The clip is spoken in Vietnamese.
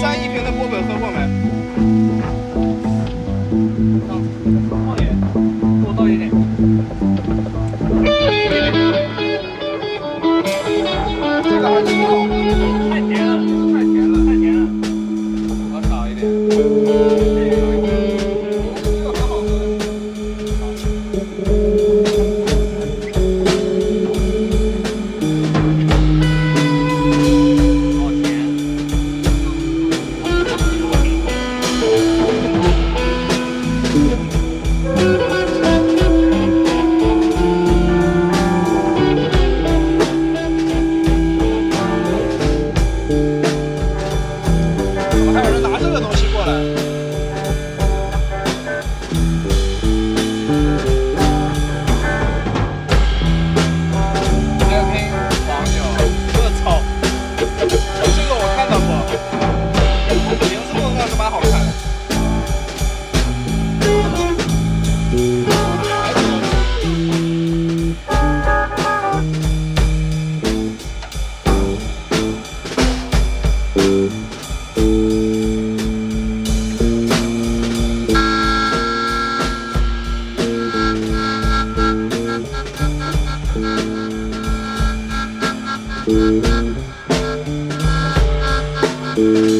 三一瓶的波 Thank you.